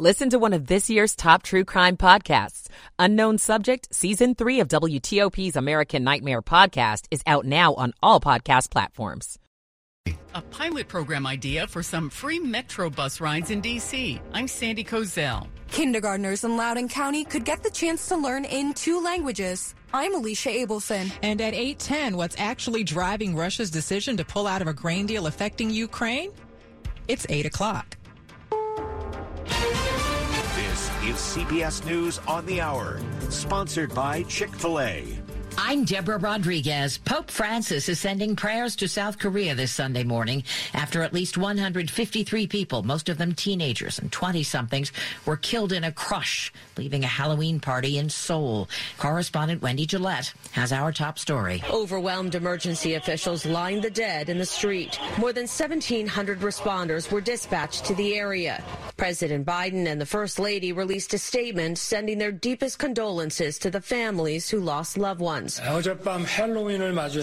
Listen to one of this year's top true crime podcasts. Unknown Subject, Season 3 of WTOP's American Nightmare podcast is out now on all podcast platforms. A pilot program idea for some free Metro bus rides in D.C. I'm Sandy Kozel. Kindergartners in Loudoun County could get the chance to learn in two languages. I'm Alicia Abelson. And at 810, what's actually driving Russia's decision to pull out of a grain deal affecting Ukraine? It's 8 o'clock. Is CBS News on the Hour, sponsored by Chick fil A. I'm Deborah Rodriguez. Pope Francis is sending prayers to South Korea this Sunday morning after at least 153 people, most of them teenagers and 20 somethings, were killed in a crush, leaving a Halloween party in Seoul. Correspondent Wendy Gillette has our top story. Overwhelmed emergency officials lined the dead in the street. More than 1,700 responders were dispatched to the area. President Biden and the First Lady released a statement sending their deepest condolences to the families who lost loved ones.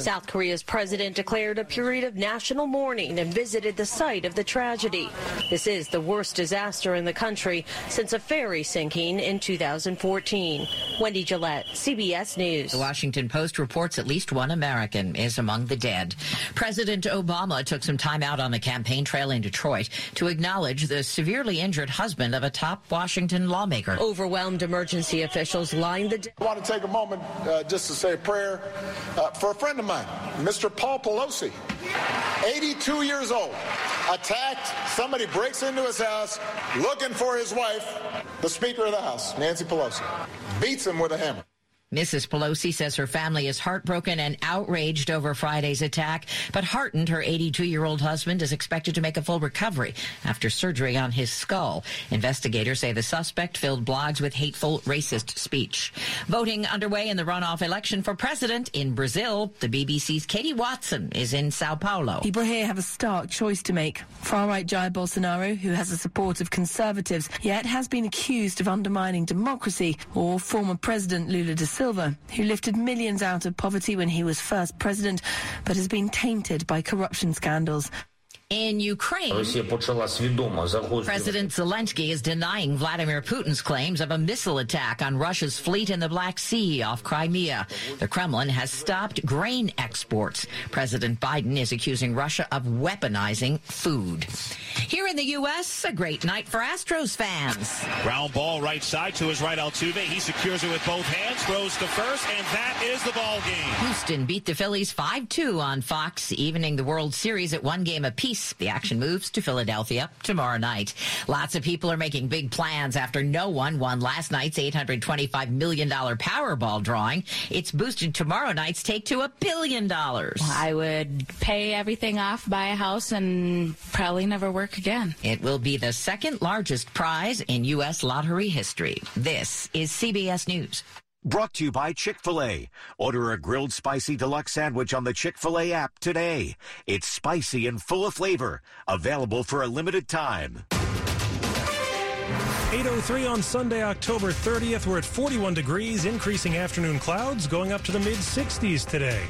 South Korea's president declared a period of national mourning and visited the site of the tragedy. This is the worst disaster in the country since a ferry sinking in 2014. Wendy Gillette, CBS News. The Washington Post reports at least one American is among the dead. President Obama took some time out on the campaign trail in Detroit to acknowledge the severely injured husband of a top Washington lawmaker. Overwhelmed emergency officials lined the. I want to take a moment uh, just to say a prayer uh, for a friend of mine, Mr. Paul Pelosi, 82 years old, attacked. Somebody breaks into his house looking for his wife, the Speaker of the House, Nancy Pelosi, beats him with a hammer. Mrs. Pelosi says her family is heartbroken and outraged over Friday's attack, but heartened her 82 year old husband is expected to make a full recovery after surgery on his skull. Investigators say the suspect filled blogs with hateful, racist speech. Voting underway in the runoff election for president in Brazil. The BBC's Katie Watson is in Sao Paulo. People here have a stark choice to make. Far right Jair Bolsonaro, who has the support of conservatives, yet has been accused of undermining democracy, or former President Lula da Silva, who lifted millions out of poverty when he was first president, but has been tainted by corruption scandals. In Ukraine, President Zelensky is denying Vladimir Putin's claims of a missile attack on Russia's fleet in the Black Sea off Crimea. The Kremlin has stopped grain exports. President Biden is accusing Russia of weaponizing food. Here in the U.S., a great night for Astros fans. Ground ball right side to his right Altuve. He secures it with both hands, throws to first, and that is the ball game. Houston beat the Phillies 5-2 on Fox, evening the World Series at one game apiece. The action moves to Philadelphia tomorrow night. Lots of people are making big plans after no one won last night's $825 million Powerball drawing. It's boosted tomorrow night's take to a billion dollars. I would pay everything off, buy a house, and probably never work again. It will be the second largest prize in U.S. lottery history. This is CBS News. Brought to you by Chick fil A. Order a grilled spicy deluxe sandwich on the Chick fil A app today. It's spicy and full of flavor. Available for a limited time. 803 on Sunday, October 30th. We're at 41 degrees, increasing afternoon clouds, going up to the mid 60s today.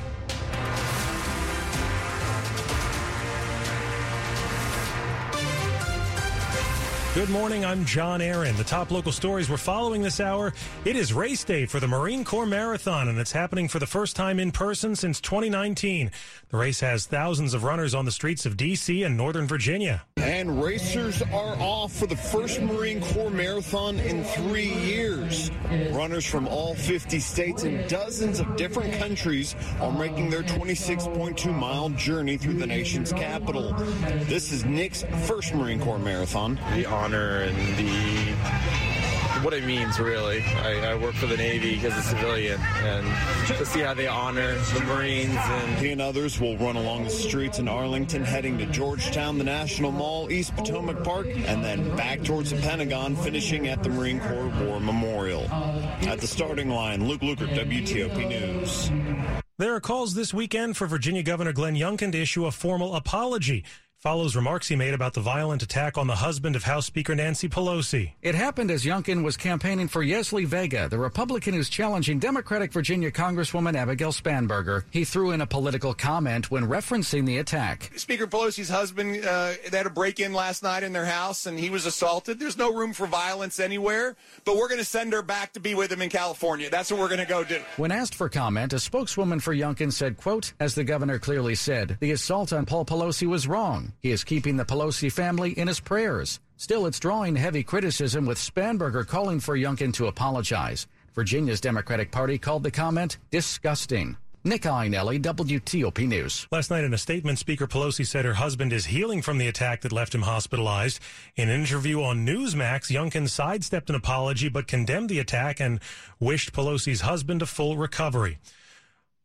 Good morning. I'm John Aaron. The top local stories we're following this hour. It is race day for the Marine Corps Marathon, and it's happening for the first time in person since 2019. The race has thousands of runners on the streets of D.C. and Northern Virginia. And racers are off for the first Marine Corps Marathon in three years. Runners from all 50 states and dozens of different countries are making their 26.2 mile journey through the nation's capital. This is Nick's first Marine Corps Marathon. The honor and the what it means, really. I, I work for the Navy as a civilian, and to see how they honor the Marines. and He and others will run along the streets in Arlington, heading to Georgetown, the National Mall, East Potomac Park, and then back towards the Pentagon, finishing at the Marine Corps War Memorial. At the starting line, Luke Lukert, WTOP News. There are calls this weekend for Virginia Governor Glenn Youngkin to issue a formal apology. Follows remarks he made about the violent attack on the husband of House Speaker Nancy Pelosi. It happened as Youngkin was campaigning for Yesli Vega, the Republican who's challenging Democratic Virginia Congresswoman Abigail Spanberger. He threw in a political comment when referencing the attack. Speaker Pelosi's husband, uh, they had a break in last night in their house and he was assaulted. There's no room for violence anywhere, but we're going to send her back to be with him in California. That's what we're going to go do. When asked for comment, a spokeswoman for Youngkin said, quote, as the governor clearly said, the assault on Paul Pelosi was wrong. He is keeping the Pelosi family in his prayers. Still, it's drawing heavy criticism with Spanberger calling for Youngkin to apologize. Virginia's Democratic Party called the comment disgusting. Nick Iannelli, WTOP News. Last night in a statement, Speaker Pelosi said her husband is healing from the attack that left him hospitalized. In an interview on Newsmax, Youngkin sidestepped an apology but condemned the attack and wished Pelosi's husband a full recovery.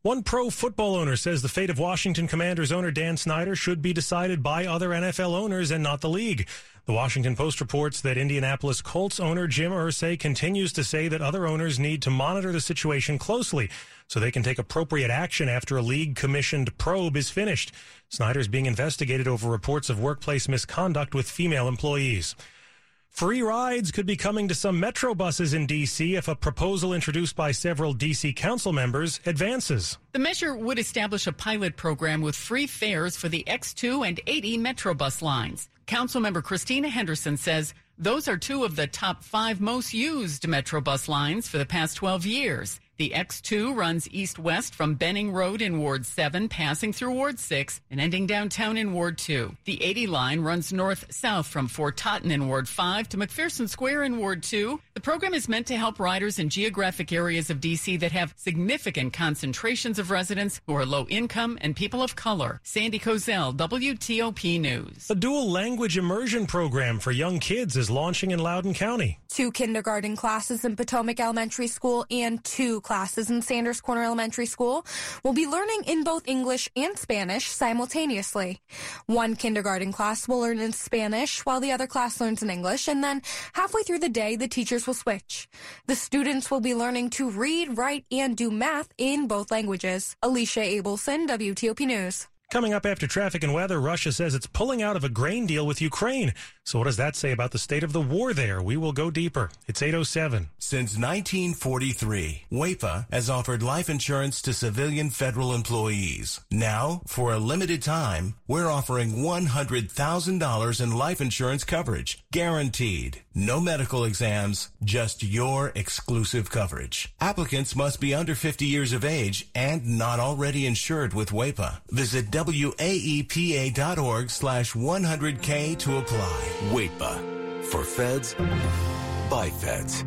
One pro football owner says the fate of Washington Commanders owner Dan Snyder should be decided by other NFL owners and not the league. The Washington Post reports that Indianapolis Colts owner Jim Irsay continues to say that other owners need to monitor the situation closely so they can take appropriate action after a league commissioned probe is finished. Snyder is being investigated over reports of workplace misconduct with female employees. Free rides could be coming to some Metro buses in D.C. if a proposal introduced by several D.C. council members advances. The measure would establish a pilot program with free fares for the X2 and 80 Metro bus lines. Councilmember Christina Henderson says those are two of the top five most used Metro bus lines for the past 12 years. The X2 runs east-west from Benning Road in Ward 7, passing through Ward 6 and ending downtown in Ward 2. The 80 line runs north-south from Fort Totten in Ward 5 to McPherson Square in Ward 2. The program is meant to help riders in geographic areas of D.C. that have significant concentrations of residents who are low income and people of color. Sandy Kozel, WTOP News. A dual language immersion program for young kids is launching in Loudoun County. Two kindergarten classes in Potomac Elementary School and two classes in Sanders Corner Elementary School will be learning in both English and Spanish simultaneously. One kindergarten class will learn in Spanish while the other class learns in English, and then halfway through the day, the teachers will switch. The students will be learning to read, write, and do math in both languages. Alicia Abelson, WTOP News. Coming up after traffic and weather, Russia says it's pulling out of a grain deal with Ukraine. So what does that say about the state of the war there? We will go deeper. It's 807. Since 1943, WAEPA has offered life insurance to civilian federal employees. Now, for a limited time, we're offering $100,000 in life insurance coverage, guaranteed. No medical exams, just your exclusive coverage. Applicants must be under 50 years of age and not already insured with WAEPA. Visit waepa.org slash 100K to apply. WAEPA. For feds, by feds.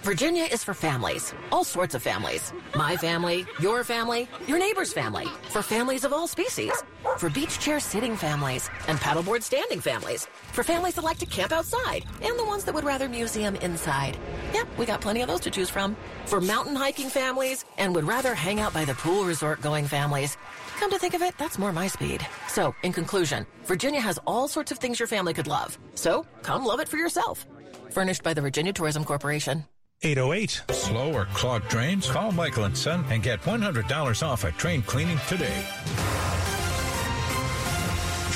Virginia is for families, all sorts of families. My family, your family, your neighbor's family. For families of all species. For beach chair sitting families and paddleboard standing families. For families that like to camp outside and the ones that would rather museum inside. Yep, we got plenty of those to choose from. For mountain hiking families and would rather hang out by the pool resort going families. Come to think of it, that's more my speed. So, in conclusion, Virginia has all sorts of things your family could love. So, come love it for yourself. Furnished by the Virginia Tourism Corporation. 808. Slow or clogged drains? Call Michael and Son and get $100 off a train cleaning today.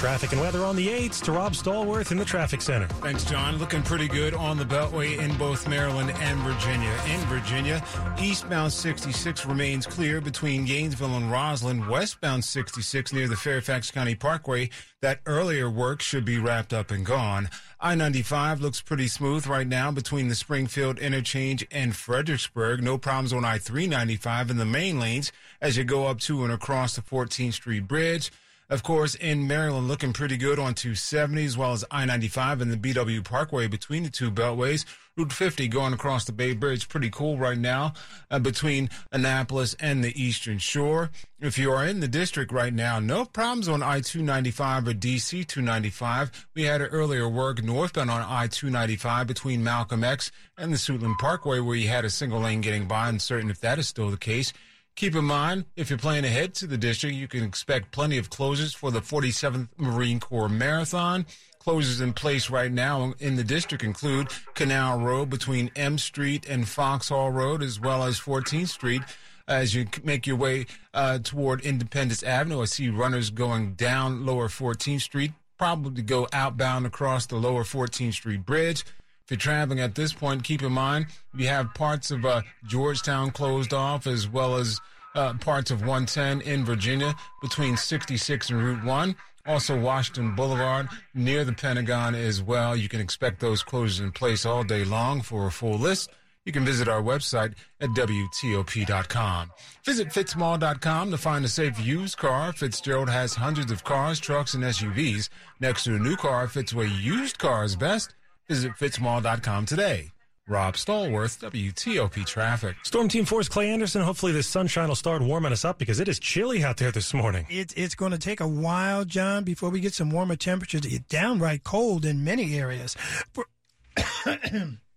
Traffic and weather on the 8s to Rob Stallworth in the traffic center. Thanks, John. Looking pretty good on the Beltway in both Maryland and Virginia. In Virginia, eastbound 66 remains clear between Gainesville and Rosslyn. Westbound 66 near the Fairfax County Parkway. That earlier work should be wrapped up and gone. I 95 looks pretty smooth right now between the Springfield interchange and Fredericksburg. No problems on I 395 in the main lanes as you go up to and across the 14th Street Bridge. Of course, in Maryland, looking pretty good on 270 as well as I 95 and the BW Parkway between the two beltways. Route 50 going across the Bay Bridge, pretty cool right now uh, between Annapolis and the Eastern Shore. If you are in the district right now, no problems on I 295 or DC 295. We had earlier work northbound on I 295 between Malcolm X and the Suitland Parkway where you had a single lane getting by. Uncertain if that is still the case. Keep in mind, if you're planning ahead to the district, you can expect plenty of closures for the 47th Marine Corps Marathon. Closures in place right now in the district include Canal Road between M Street and Foxhall Road, as well as 14th Street. As you make your way uh, toward Independence Avenue, I see runners going down Lower 14th Street, probably go outbound across the Lower 14th Street Bridge. If you're traveling at this point, keep in mind you have parts of uh, Georgetown closed off, as well as uh, parts of 110 in Virginia between 66 and Route 1. Also, Washington Boulevard near the Pentagon as well. You can expect those closures in place all day long. For a full list, you can visit our website at WTOP.com. Visit Fitzmall.com to find a safe used car. Fitzgerald has hundreds of cars, trucks, and SUVs. Next to a new car fits where used car is best. Visit Fitzmall.com today. Rob Stallworth, WTOP Traffic. Storm Team 4's Clay Anderson. Hopefully, this sunshine will start warming us up because it is chilly out there this morning. It, it's going to take a while, John, before we get some warmer temperatures. It's downright cold in many areas.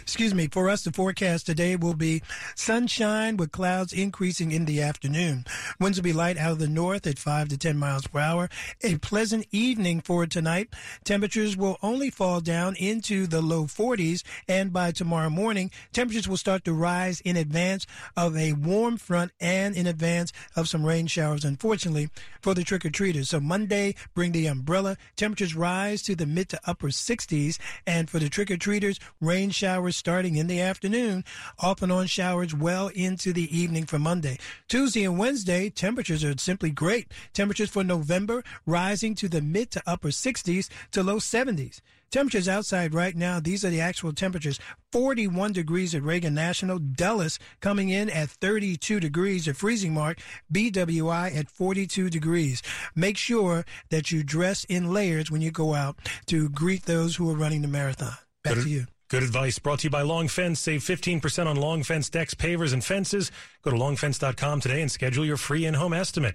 Excuse me, for us, the forecast today will be sunshine with clouds increasing in the afternoon. Winds will be light out of the north at 5 to 10 miles per hour. A pleasant evening for tonight. Temperatures will only fall down into the low 40s, and by tomorrow morning, temperatures will start to rise in advance of a warm front and in advance of some rain showers, unfortunately, for the trick or treaters. So Monday, bring the umbrella. Temperatures rise to the mid to upper 60s, and for the trick or treaters, rain showers starting in the afternoon, off and on showers well into the evening for Monday. Tuesday and Wednesday, temperatures are simply great. Temperatures for November rising to the mid to upper 60s to low 70s. Temperatures outside right now, these are the actual temperatures. 41 degrees at Reagan National. Dulles coming in at 32 degrees, a freezing mark. BWI at 42 degrees. Make sure that you dress in layers when you go out to greet those who are running the marathon. Back to you. Good advice brought to you by Long Fence. Save 15% on Long Fence decks, pavers, and fences. Go to longfence.com today and schedule your free in-home estimate.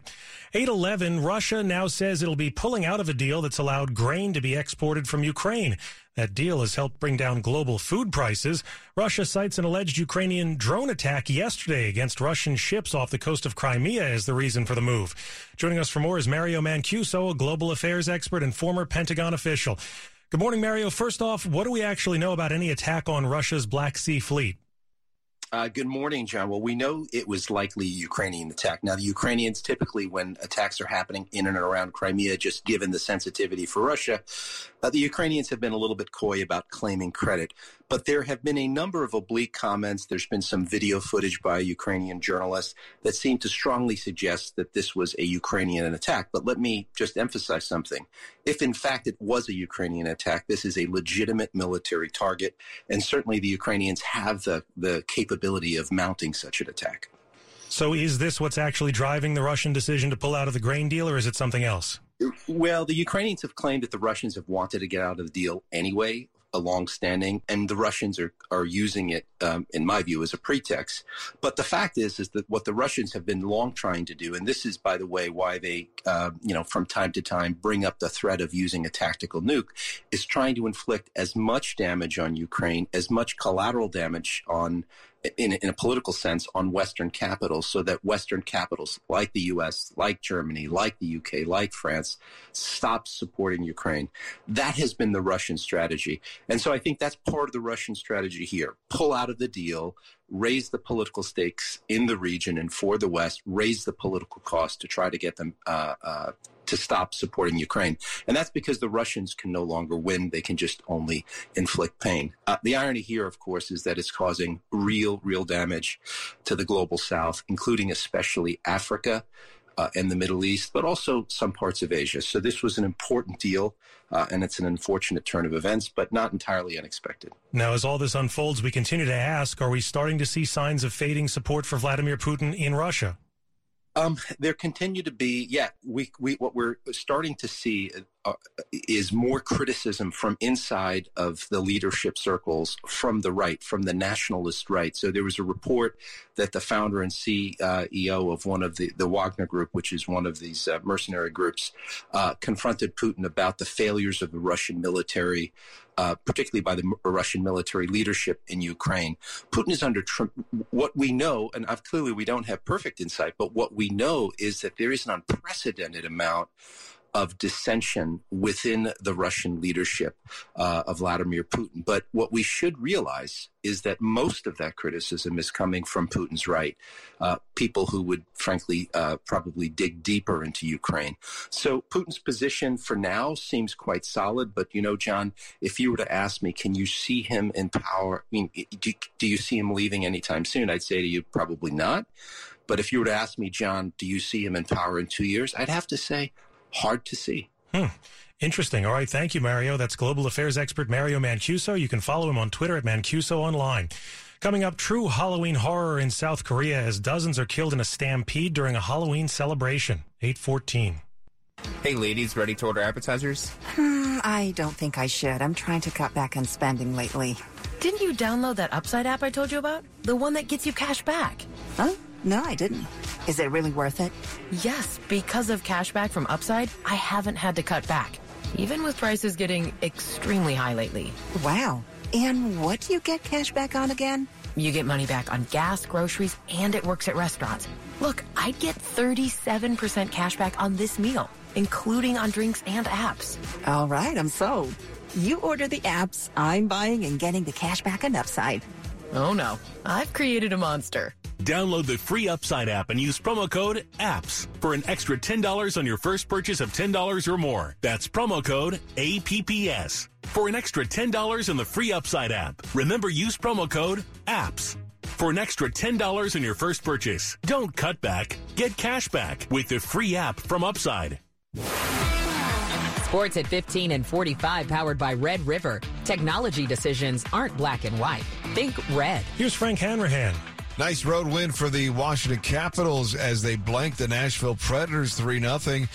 811, Russia now says it'll be pulling out of a deal that's allowed grain to be exported from Ukraine. That deal has helped bring down global food prices. Russia cites an alleged Ukrainian drone attack yesterday against Russian ships off the coast of Crimea as the reason for the move. Joining us for more is Mario Mancuso, a global affairs expert and former Pentagon official. Good morning, Mario. First off, what do we actually know about any attack on Russia's Black Sea Fleet? Uh, good morning, John. Well, we know it was likely a Ukrainian attack. Now, the Ukrainians typically, when attacks are happening in and around Crimea, just given the sensitivity for Russia, uh, the Ukrainians have been a little bit coy about claiming credit. But there have been a number of oblique comments. There's been some video footage by Ukrainian journalists that seem to strongly suggest that this was a Ukrainian attack. But let me just emphasize something. If in fact it was a Ukrainian attack, this is a legitimate military target. And certainly the Ukrainians have the, the capability of mounting such an attack. So is this what's actually driving the Russian decision to pull out of the grain deal, or is it something else? Well, the Ukrainians have claimed that the Russians have wanted to get out of the deal anyway, a long-standing, and the Russians are are using it, um, in my view, as a pretext. But the fact is, is that what the Russians have been long trying to do, and this is, by the way, why they, uh, you know, from time to time bring up the threat of using a tactical nuke, is trying to inflict as much damage on Ukraine, as much collateral damage on in, in, a political sense on Western capitals so that Western capitals like the US, like Germany, like the UK, like France stop supporting Ukraine. That has been the Russian strategy. And so I think that's part of the Russian strategy here. Pull out of the deal, raise the political stakes in the region and for the West, raise the political cost to try to get them uh, uh, to stop supporting Ukraine. And that's because the Russians can no longer win. They can just only inflict pain. Uh, the irony here, of course, is that it's causing real, real damage to the global south, including especially Africa. Uh, and the Middle East, but also some parts of Asia. So this was an important deal, uh, and it's an unfortunate turn of events, but not entirely unexpected. Now, as all this unfolds, we continue to ask: Are we starting to see signs of fading support for Vladimir Putin in Russia? Um, there continue to be, yeah, we, we, what we're starting to see uh, is more criticism from inside of the leadership circles from the right, from the nationalist right. So there was a report that the founder and CEO of one of the, the Wagner Group, which is one of these uh, mercenary groups, uh, confronted Putin about the failures of the Russian military, uh, particularly by the Russian military leadership in Ukraine. Putin is under tr- what we know, and I've, clearly we don't have perfect insight, but what we know is that there is an unprecedented amount of dissension within the Russian leadership uh, of Vladimir Putin. But what we should realize is that most of that criticism is coming from Putin's right, uh, people who would frankly uh, probably dig deeper into Ukraine. So Putin's position for now seems quite solid. But you know, John, if you were to ask me, can you see him in power? I mean, do, do you see him leaving anytime soon? I'd say to you, probably not. But if you were to ask me, John, do you see him in power in two years? I'd have to say, hard to see. Hmm. Interesting. All right. Thank you, Mario. That's global affairs expert Mario Mancuso. You can follow him on Twitter at Mancuso Online. Coming up, true Halloween horror in South Korea as dozens are killed in a stampede during a Halloween celebration. 814. Hey, ladies, ready to order appetizers? Hmm, I don't think I should. I'm trying to cut back on spending lately. Didn't you download that Upside app I told you about? The one that gets you cash back. Huh? No, I didn't. Is it really worth it? Yes, because of cashback from Upside, I haven't had to cut back, even with prices getting extremely high lately. Wow. And what do you get cash back on again? You get money back on gas, groceries, and it works at restaurants. Look, I'd get 37% cash back on this meal, including on drinks and apps. All right, I'm sold. You order the apps, I'm buying and getting the cash back on Upside. Oh no, I've created a monster. Download the free Upside app and use promo code APPS for an extra $10 on your first purchase of $10 or more. That's promo code APPS for an extra $10 in the free Upside app. Remember, use promo code APPS for an extra $10 in your first purchase. Don't cut back, get cash back with the free app from Upside. Sports at 15 and 45 powered by Red River. Technology decisions aren't black and white. Think red. Here's Frank Hanrahan. Nice road win for the Washington Capitals as they blanked the Nashville Predators 3 0.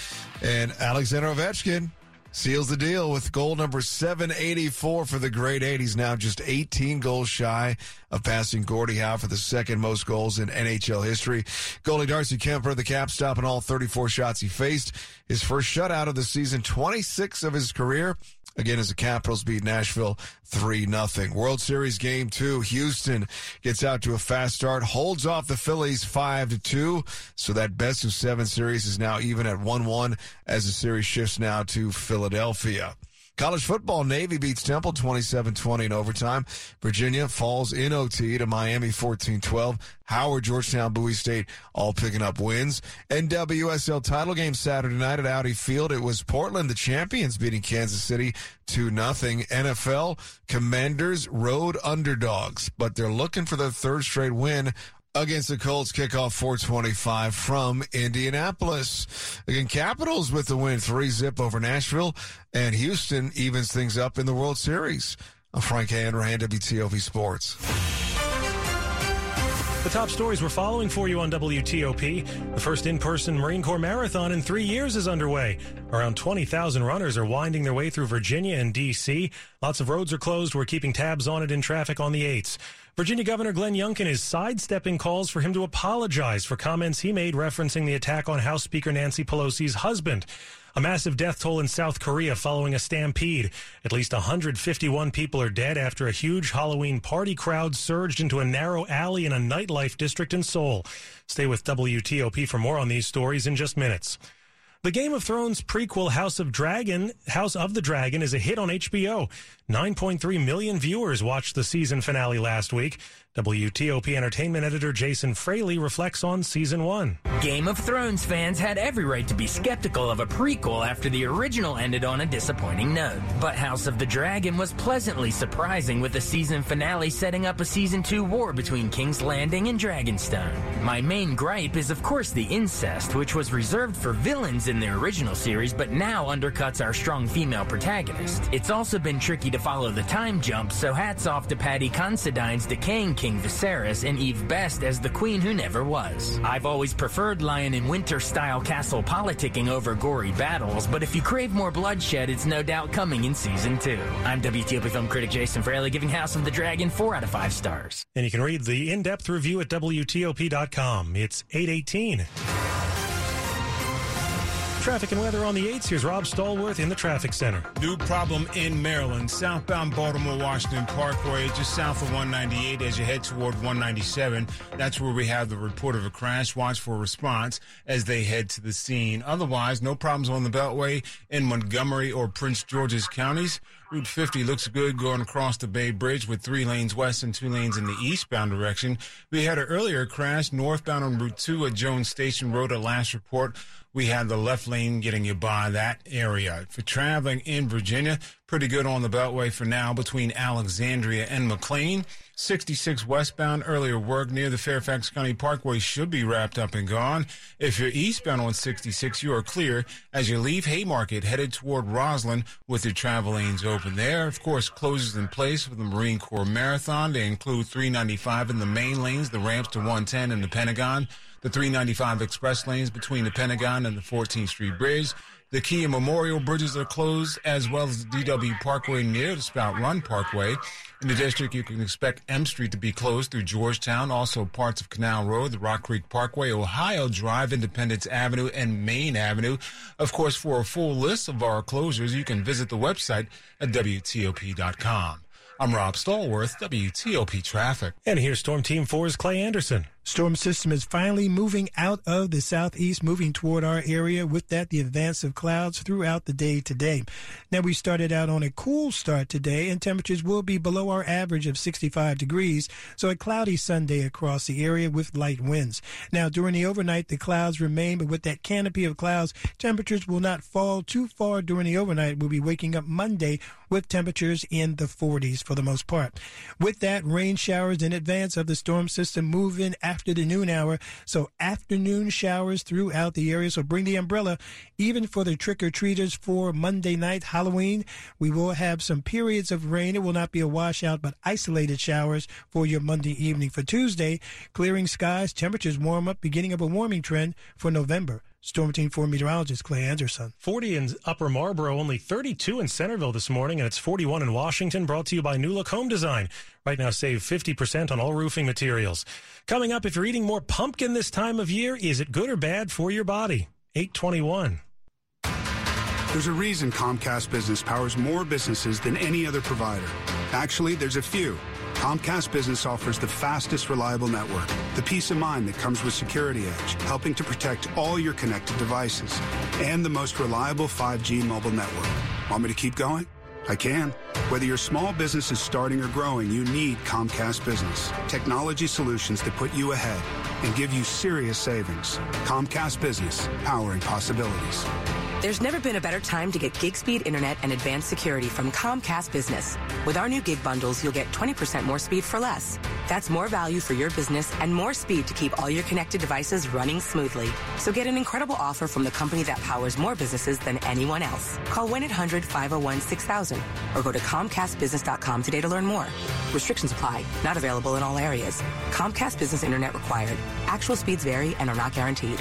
And Alexander Ovechkin seals the deal with goal number 784 for the great eight. He's now just 18 goals shy of passing Gordie Howe for the second most goals in NHL history. Goalie Darcy Kuemper, the cap stopping all 34 shots he faced. His first shutout of the season, 26 of his career. Again, as the Capitals beat Nashville 3 0. World Series game two. Houston gets out to a fast start, holds off the Phillies 5 to 2. So that best of seven series is now even at 1 1 as the series shifts now to Philadelphia. College football, Navy beats Temple 27-20 in overtime. Virginia falls in OT to Miami 14-12. Howard, Georgetown, Bowie State all picking up wins. NWSL title game Saturday night at Audi Field. It was Portland, the champions, beating Kansas City 2 nothing. NFL, Commanders, road underdogs, but they're looking for their third straight win against the Colts kickoff 425 from Indianapolis. Again, Capitals with the win 3 zip over Nashville and Houston evens things up in the World Series. I'm Frank Hanrahan, WTOP Sports. The top stories we're following for you on WTOP. The first in person Marine Corps Marathon in three years is underway. Around 20,000 runners are winding their way through Virginia and D.C. Lots of roads are closed. We're keeping tabs on it in traffic on the 8s. Virginia Governor Glenn Youngkin is sidestepping calls for him to apologize for comments he made referencing the attack on House Speaker Nancy Pelosi's husband. A massive death toll in South Korea following a stampede. At least 151 people are dead after a huge Halloween party crowd surged into a narrow alley in a nightlife district in Seoul. Stay with WTOP for more on these stories in just minutes. The Game of Thrones prequel House of Dragon, House of the Dragon is a hit on HBO. 9.3 million viewers watched the season finale last week. WTOP Entertainment editor Jason Fraley reflects on season one. Game of Thrones fans had every right to be skeptical of a prequel after the original ended on a disappointing note. But House of the Dragon was pleasantly surprising with the season finale setting up a season two war between King's Landing and Dragonstone. My main gripe is, of course, the incest, which was reserved for villains in the original series, but now undercuts our strong female protagonist. It's also been tricky to follow the time jump, so hats off to Paddy Considine's decaying King Viserys and Eve Best as the queen who never was. I've always preferred Lion and Winter style castle politicking over gory battles, but if you crave more bloodshed, it's no doubt coming in season two. I'm WTOP film critic Jason Fraley giving House of the Dragon four out of five stars. And you can read the in depth review at WTOP.com. It's 818. Traffic and weather on the 8s. Here's Rob Stallworth in the traffic center. New problem in Maryland. Southbound Baltimore Washington Parkway, just south of 198 as you head toward 197. That's where we have the report of a crash. Watch for response as they head to the scene. Otherwise, no problems on the Beltway in Montgomery or Prince George's counties. Route 50 looks good going across the Bay Bridge with three lanes west and two lanes in the eastbound direction. We had an earlier crash northbound on Route 2 at Jones Station Road. A last report we had the left lane getting you by that area. For traveling in Virginia, pretty good on the Beltway for now between Alexandria and McLean. 66 westbound, earlier work near the Fairfax County Parkway should be wrapped up and gone. If you're eastbound on 66, you are clear as you leave Haymarket headed toward Rosslyn with your travel lanes open there. Of course, closes in place for the Marine Corps Marathon. They include 395 in the main lanes, the ramps to 110 in the Pentagon the 395 express lanes between the Pentagon and the 14th Street Bridge. The Key and Memorial bridges are closed, as well as the GW Parkway near the Spout Run Parkway. In the district, you can expect M Street to be closed through Georgetown, also parts of Canal Road, the Rock Creek Parkway, Ohio Drive, Independence Avenue, and Main Avenue. Of course, for a full list of our closures, you can visit the website at WTOP.com. I'm Rob Stallworth, WTOP Traffic. And here's Storm Team 4's Clay Anderson. Storm system is finally moving out of the southeast, moving toward our area. With that, the advance of clouds throughout the day today. Now, we started out on a cool start today, and temperatures will be below our average of 65 degrees. So, a cloudy Sunday across the area with light winds. Now, during the overnight, the clouds remain, but with that canopy of clouds, temperatures will not fall too far during the overnight. We'll be waking up Monday with temperatures in the 40s for the most part. With that, rain showers in advance of the storm system move in after the noon hour. So afternoon showers throughout the area. So bring the umbrella, even for the trick or treaters for Monday night, Halloween. We will have some periods of rain. It will not be a washout, but isolated showers for your Monday evening. For Tuesday, clearing skies, temperatures warm up, beginning of a warming trend for November. Storm Team 4 meteorologist Clay Anderson. 40 in Upper Marlboro, only 32 in Centreville this morning, and it's 41 in Washington, brought to you by New Look Home Design. Right now, save 50% on all roofing materials. Coming up, if you're eating more pumpkin this time of year, is it good or bad for your body? 821. There's a reason Comcast Business powers more businesses than any other provider. Actually, there's a few. Comcast Business offers the fastest, reliable network, the peace of mind that comes with Security Edge, helping to protect all your connected devices, and the most reliable 5G mobile network. Want me to keep going? I can. Whether your small business is starting or growing, you need Comcast Business. Technology solutions that put you ahead and give you serious savings. Comcast Business, powering possibilities. There's never been a better time to get gig speed internet and advanced security from Comcast Business. With our new gig bundles, you'll get 20% more speed for less. That's more value for your business and more speed to keep all your connected devices running smoothly. So get an incredible offer from the company that powers more businesses than anyone else. Call 1-800-501-6000 or go to comcastbusiness.com today to learn more. Restrictions apply. Not available in all areas. Comcast Business Internet required. Actual speeds vary and are not guaranteed.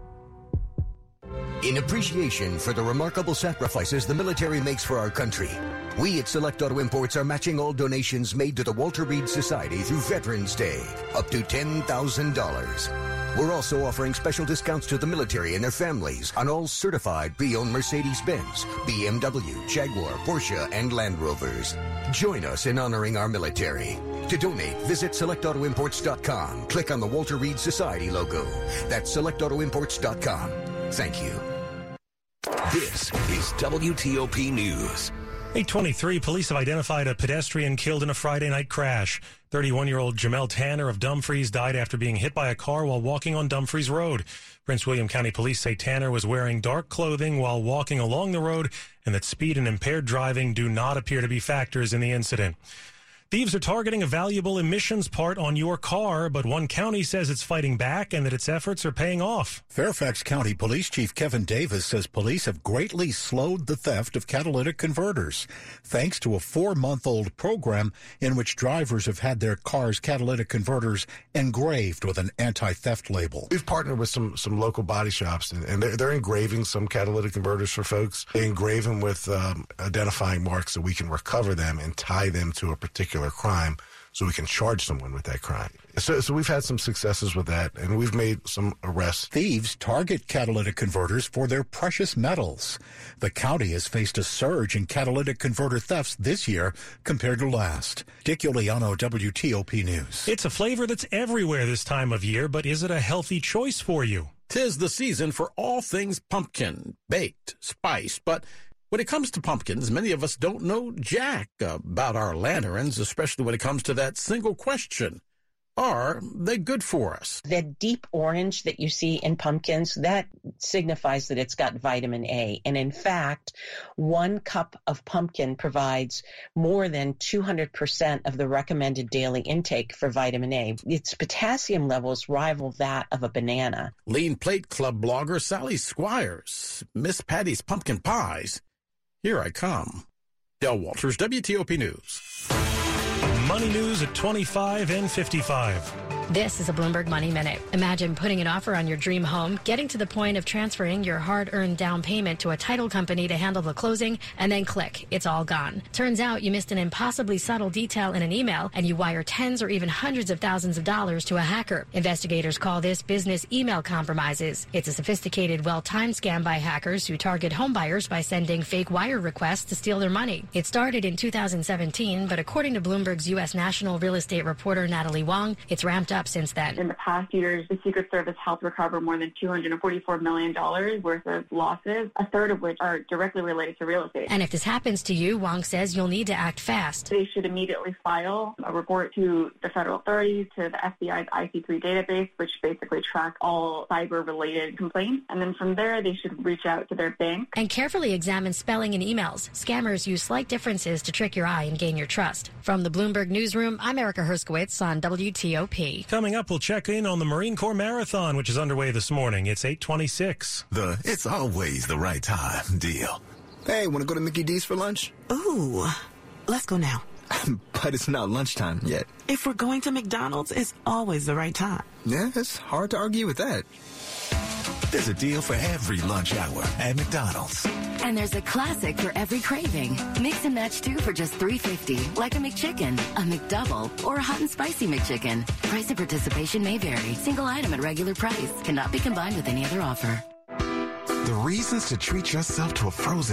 In appreciation for the remarkable sacrifices the military makes for our country, we at Select Auto Imports are matching all donations made to the Walter Reed Society through Veterans Day, up to $10,000. We're also offering special discounts to the military and their families on all certified pre-owned Mercedes-Benz, BMW, Jaguar, Porsche, and Land Rovers. Join us in honoring our military. To donate, visit selectautoimports.com. Click on the Walter Reed Society logo. That's selectautoimports.com. Thank you. This is WTOP News. 823, police have identified a pedestrian killed in a Friday night crash. 31 year old Jamel Tanner of Dumfries died after being hit by a car while walking on Dumfries Road. Prince William County Police say Tanner was wearing dark clothing while walking along the road and that speed and impaired driving do not appear to be factors in the incident. Thieves are targeting a valuable emissions part on your car, but one county says it's fighting back and that its efforts are paying off. Fairfax County Police Chief Kevin Davis says police have greatly slowed the theft of catalytic converters thanks to a four month old program in which drivers have had their car's catalytic converters engraved with an anti theft label. We've partnered with some, some local body shops and, and they're, they're, engraving some catalytic converters for folks. They engrave them with um, identifying marks so we can recover them and tie them to a particular crime so we can charge someone with that crime. So, so we've had some successes with that, and we've made some arrests. Thieves target catalytic converters for their precious metals. The county has faced a surge in catalytic converter thefts this year compared to last. Dick Uliano, WTOP News. It's a flavor that's everywhere this time of year, but is it a healthy choice for you? Tis the season for all things pumpkin, baked, spiced, but when it comes to pumpkins, many of us don't know jack about our lanterns, especially when it comes to that single question. Are they good for us? That deep orange that you see in pumpkins, that signifies that it's got vitamin A. And in fact, one cup of pumpkin provides more than 200% of the recommended daily intake for vitamin A. Its potassium levels rival that of a banana. Lean Plate Club blogger Sally Squires, Miss Patty's Pumpkin Pies. Here I come. Del Walters, WTOP News. Money news at 25 and 55. This is a Bloomberg Money Minute. Imagine putting an offer on your dream home, getting to the point of transferring your hard earned down payment to a title company to handle the closing, and then click, it's all gone. Turns out you missed an impossibly subtle detail in an email, and you wire tens or even hundreds of thousands of dollars to a hacker. Investigators call this business email compromises. It's a sophisticated, well timed scam by hackers who target homebuyers by sending fake wire requests to steal their money. It started in 2017, but according to Bloomberg's U.S. national real estate reporter Natalie Wong, it's ramped up since then. In the past years, the Secret Service helped recover more than $244 million worth of losses, a third of which are directly related to real estate. And if this happens to you, Wong says you'll need to act fast. They should immediately file a report to the federal authorities, to the FBI's IC3 database, which basically tracks all cyber-related complaints. And then from there, they should reach out to their bank. And carefully examine spelling in emails. Scammers use slight differences to trick your eye and gain your trust. From the Bloomberg Newsroom, I'm Erica Herskowitz on WTOP. Coming up, we'll check in on the Marine Corps Marathon, which is underway this morning. It's 826. The it's always the right time deal. Hey, want to go to Mickey D's for lunch? Ooh, let's go now. but it's not lunchtime yet. If we're going to McDonald's, it's always the right time. Yeah, it's hard to argue with that. There's a deal for every lunch hour at McDonald's. And there's a classic for every craving. Mix and match two for just $3.50, like a McChicken, a McDouble, or a hot and spicy McChicken. Price and participation may vary. Single item at regular price cannot be combined with any other offer. The reasons to treat yourself to a frozen